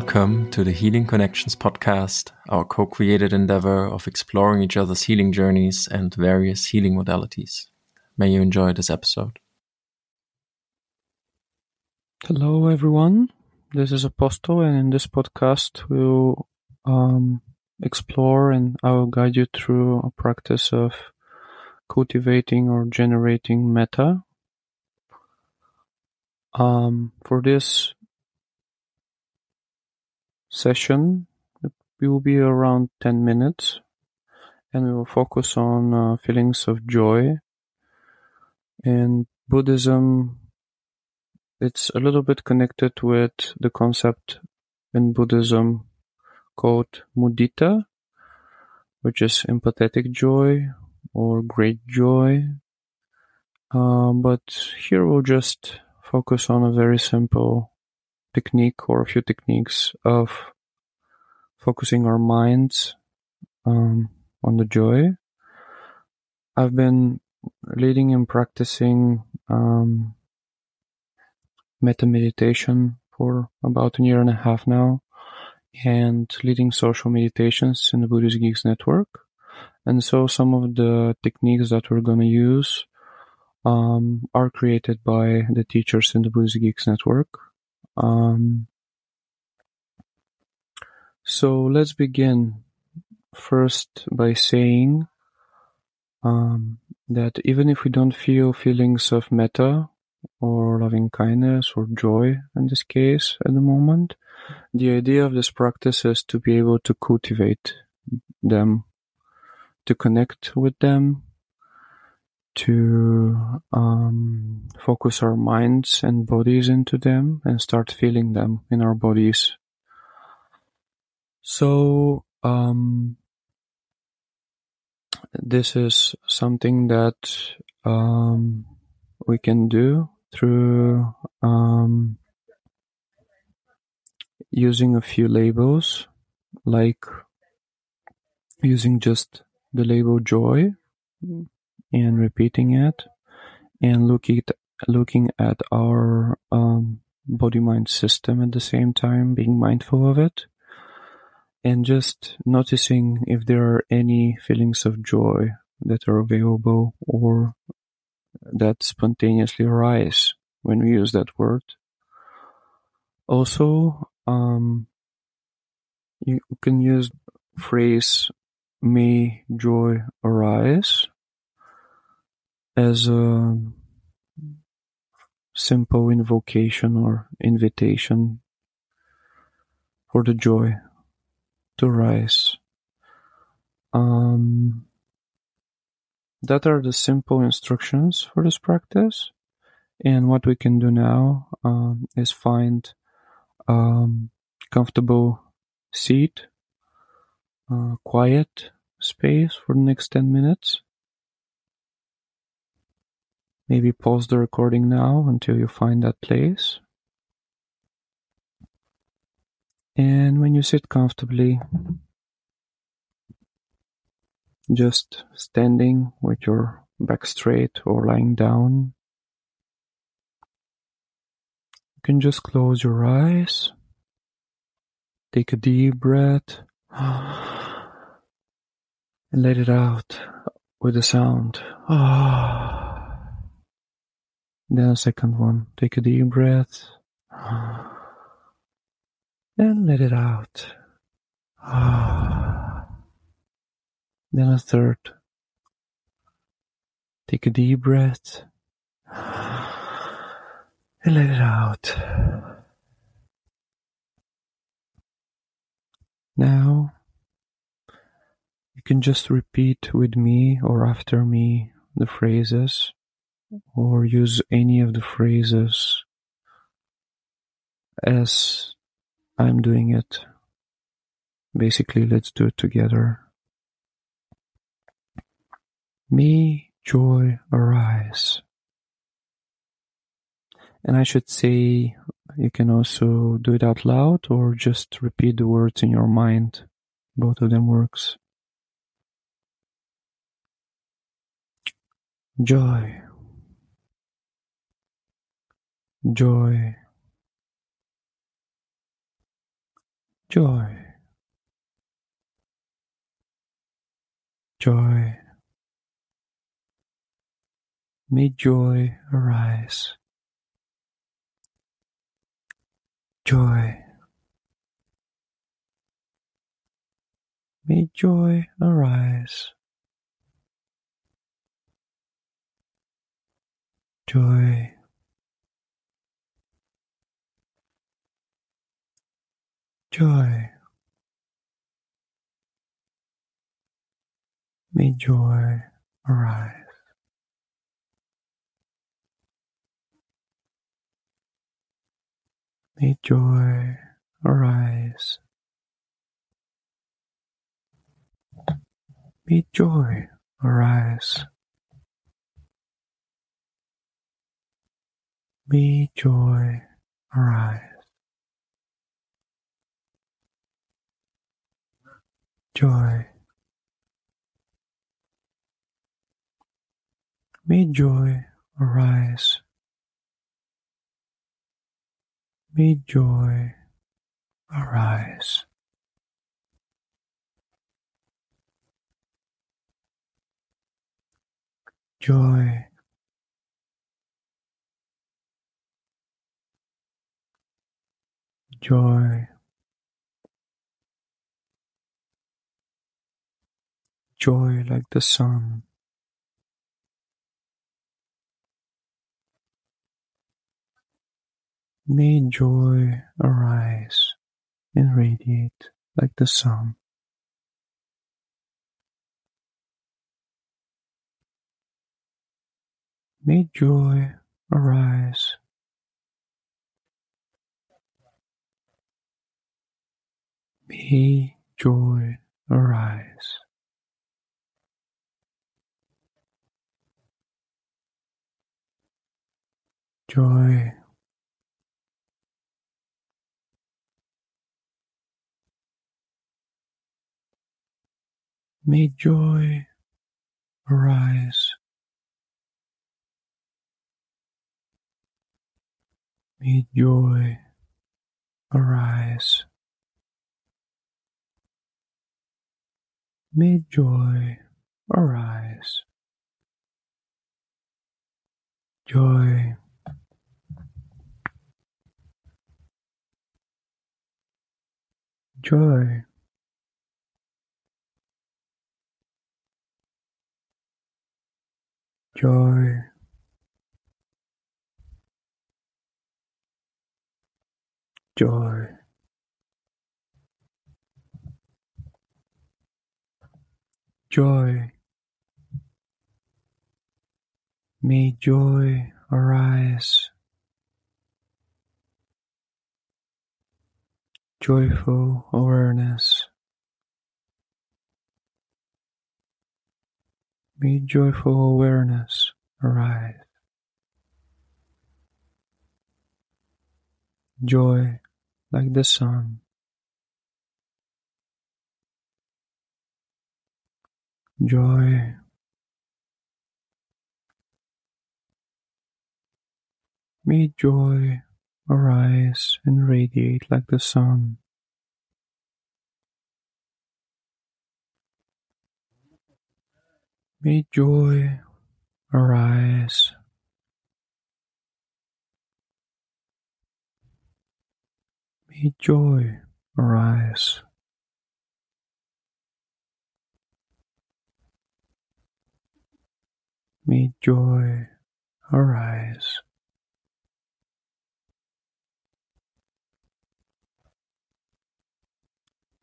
Welcome to the Healing Connections podcast, our co created endeavor of exploring each other's healing journeys and various healing modalities. May you enjoy this episode. Hello, everyone. This is Apostol, and in this podcast, we'll um, explore and I will guide you through a practice of cultivating or generating metta. Um, for this session, it will be around 10 minutes, and we will focus on uh, feelings of joy. In Buddhism, it's a little bit connected with the concept in Buddhism called mudita, which is empathetic joy or great joy. Uh, but here we'll just focus on a very simple technique or a few techniques of focusing our minds um, on the joy. I've been leading and practicing um, metta meditation for about a year and a half now and leading social meditations in the Buddhist Geeks Network. And so some of the techniques that we're going to use um, are created by the teachers in the Buddhist Geeks Network. Um, so let's begin first by saying um, that even if we don't feel feelings of metta or loving kindness or joy in this case at the moment, the idea of this practice is to be able to cultivate them, to connect with them, to um, focus our minds and bodies into them and start feeling them in our bodies. So, um, this is something that um, we can do through um, using a few labels, like using just the label joy and repeating it, and look at, looking at our um, body mind system at the same time, being mindful of it, and just noticing if there are any feelings of joy that are available or that spontaneously arise when we use that word. Also, um, you can use phrase may joy arise as a simple invocation or invitation for the joy to rise. Um, that are the simple instructions for this practice. And what we can do now um, is find um, comfortable seat, uh, quiet space for the next 10 minutes. Maybe pause the recording now until you find that place. And when you sit comfortably, just standing with your back straight or lying down, you can just close your eyes, take a deep breath, and let it out with a sound. Then a second one, take a deep breath, and let it out. Then a third, take a deep breath. And let it out. Now, you can just repeat with me or after me the phrases, or use any of the phrases as I'm doing it. Basically, let's do it together. May joy arise. And I should say you can also do it out loud or just repeat the words in your mind. Both of them works. Joy. Joy. joy, joy. May joy arise. Joy. May joy arise. Joy. Joy. May joy arise. May joy arise. May joy arise. May joy arise. Joy. May joy arise. May joy arise. Joy. Joy. Joy like the sun. May joy arise and radiate like the sun. May joy arise. May joy arise. Joy. May joy arise. May joy arise. May joy arise. Joy. Joy. Joy. Joy. Joy. May joy arise. Joyful awareness. May joyful awareness arise. Joy like the sun. Joy. May joy arise and radiate like the sun. May joy arise. May joy arise. May joy arise.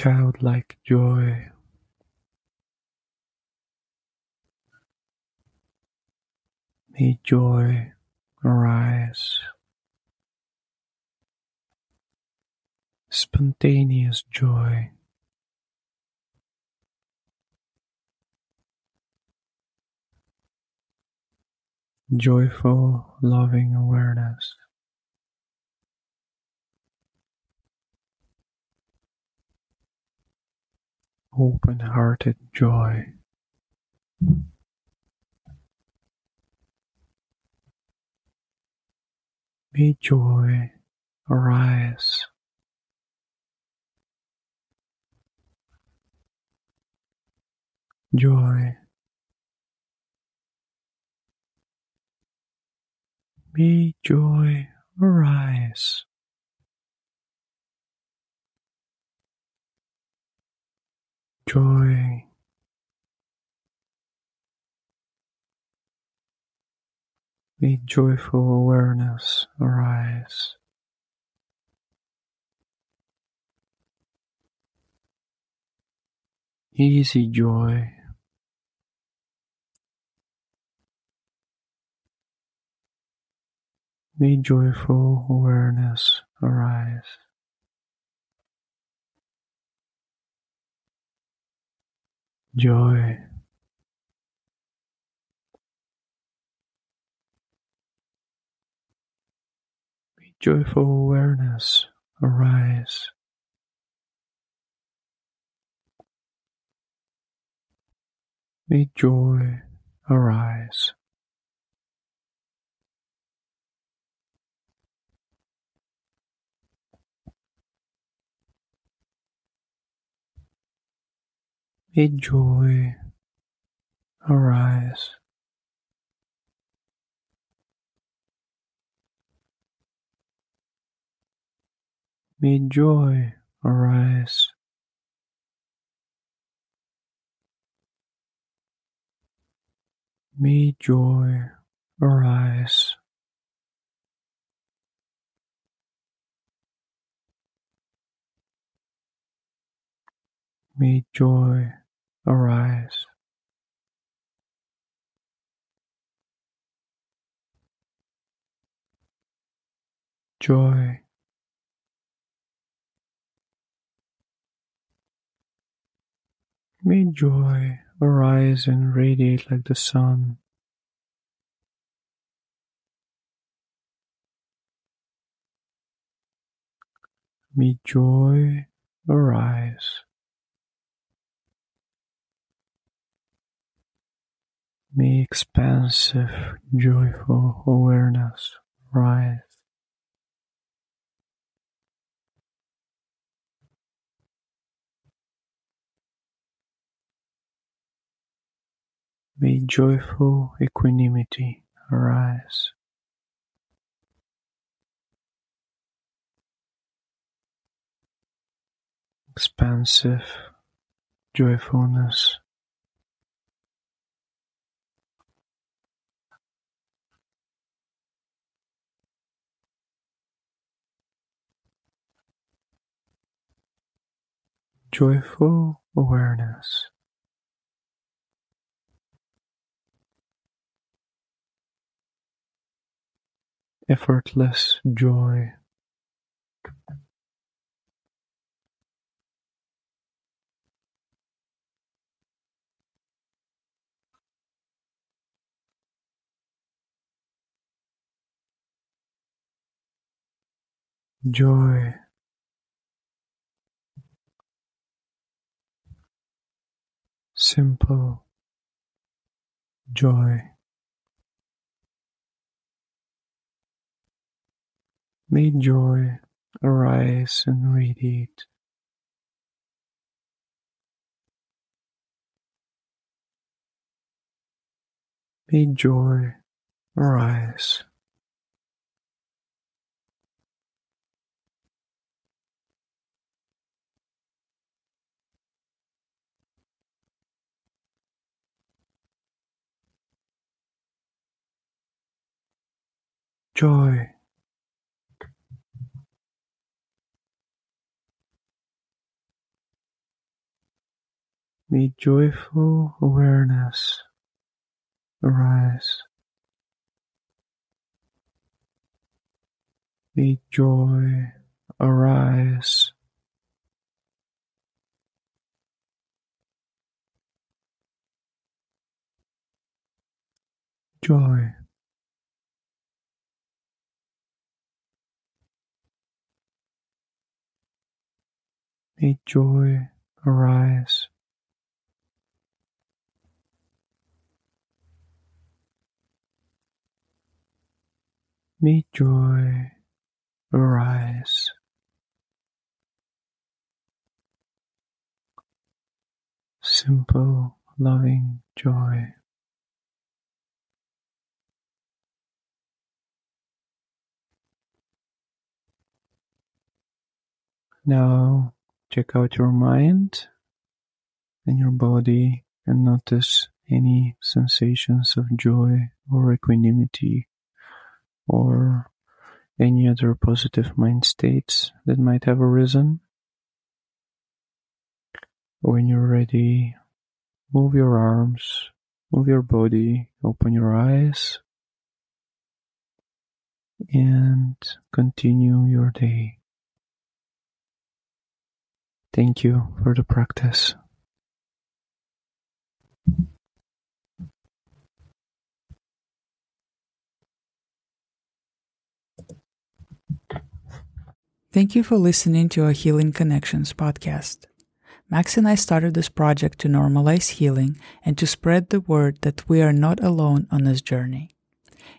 Childlike joy. May joy arise. Spontaneous joy. Joyful, loving awareness. open-hearted joy May joy arise. Joy. May joy arise. Joy. May joyful awareness arise. Easy joy. May joyful awareness arise. Joy. May joyful awareness arise. May joy arise. May joy arise. May joy arise. May joy arise. May joy arise. Joy. May joy arise and radiate like the sun. May joy arise. May expansive, joyful awareness rise. May joyful equanimity arise. Expansive joyfulness joyful awareness. Effortless joy. Joy. Simple joy. May joy arise and radiate. May joy arise. Joy. May joyful awareness arise. May joy arise. Joy. May joy arise. May joy arise. Simple loving joy. Now check out your mind and your body and notice any sensations of joy or equanimity or any other positive mind states that might have arisen. When you're ready, move your arms, move your body, open your eyes, and continue your day. Thank you for the practice. Thank you for listening to our Healing Connections podcast. Max and I started this project to normalize healing and to spread the word that we are not alone on this journey.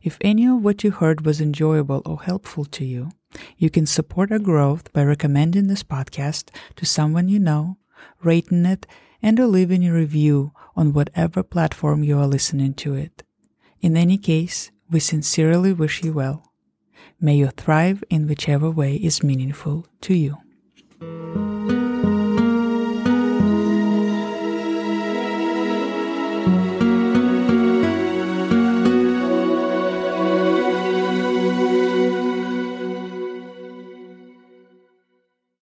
If any of what you heard was enjoyable or helpful to you, you can support our growth by recommending this podcast to someone you know, rating it, and or leaving a review on whatever platform you are listening to it. In any case, we sincerely wish you well. May you thrive in whichever way is meaningful to you.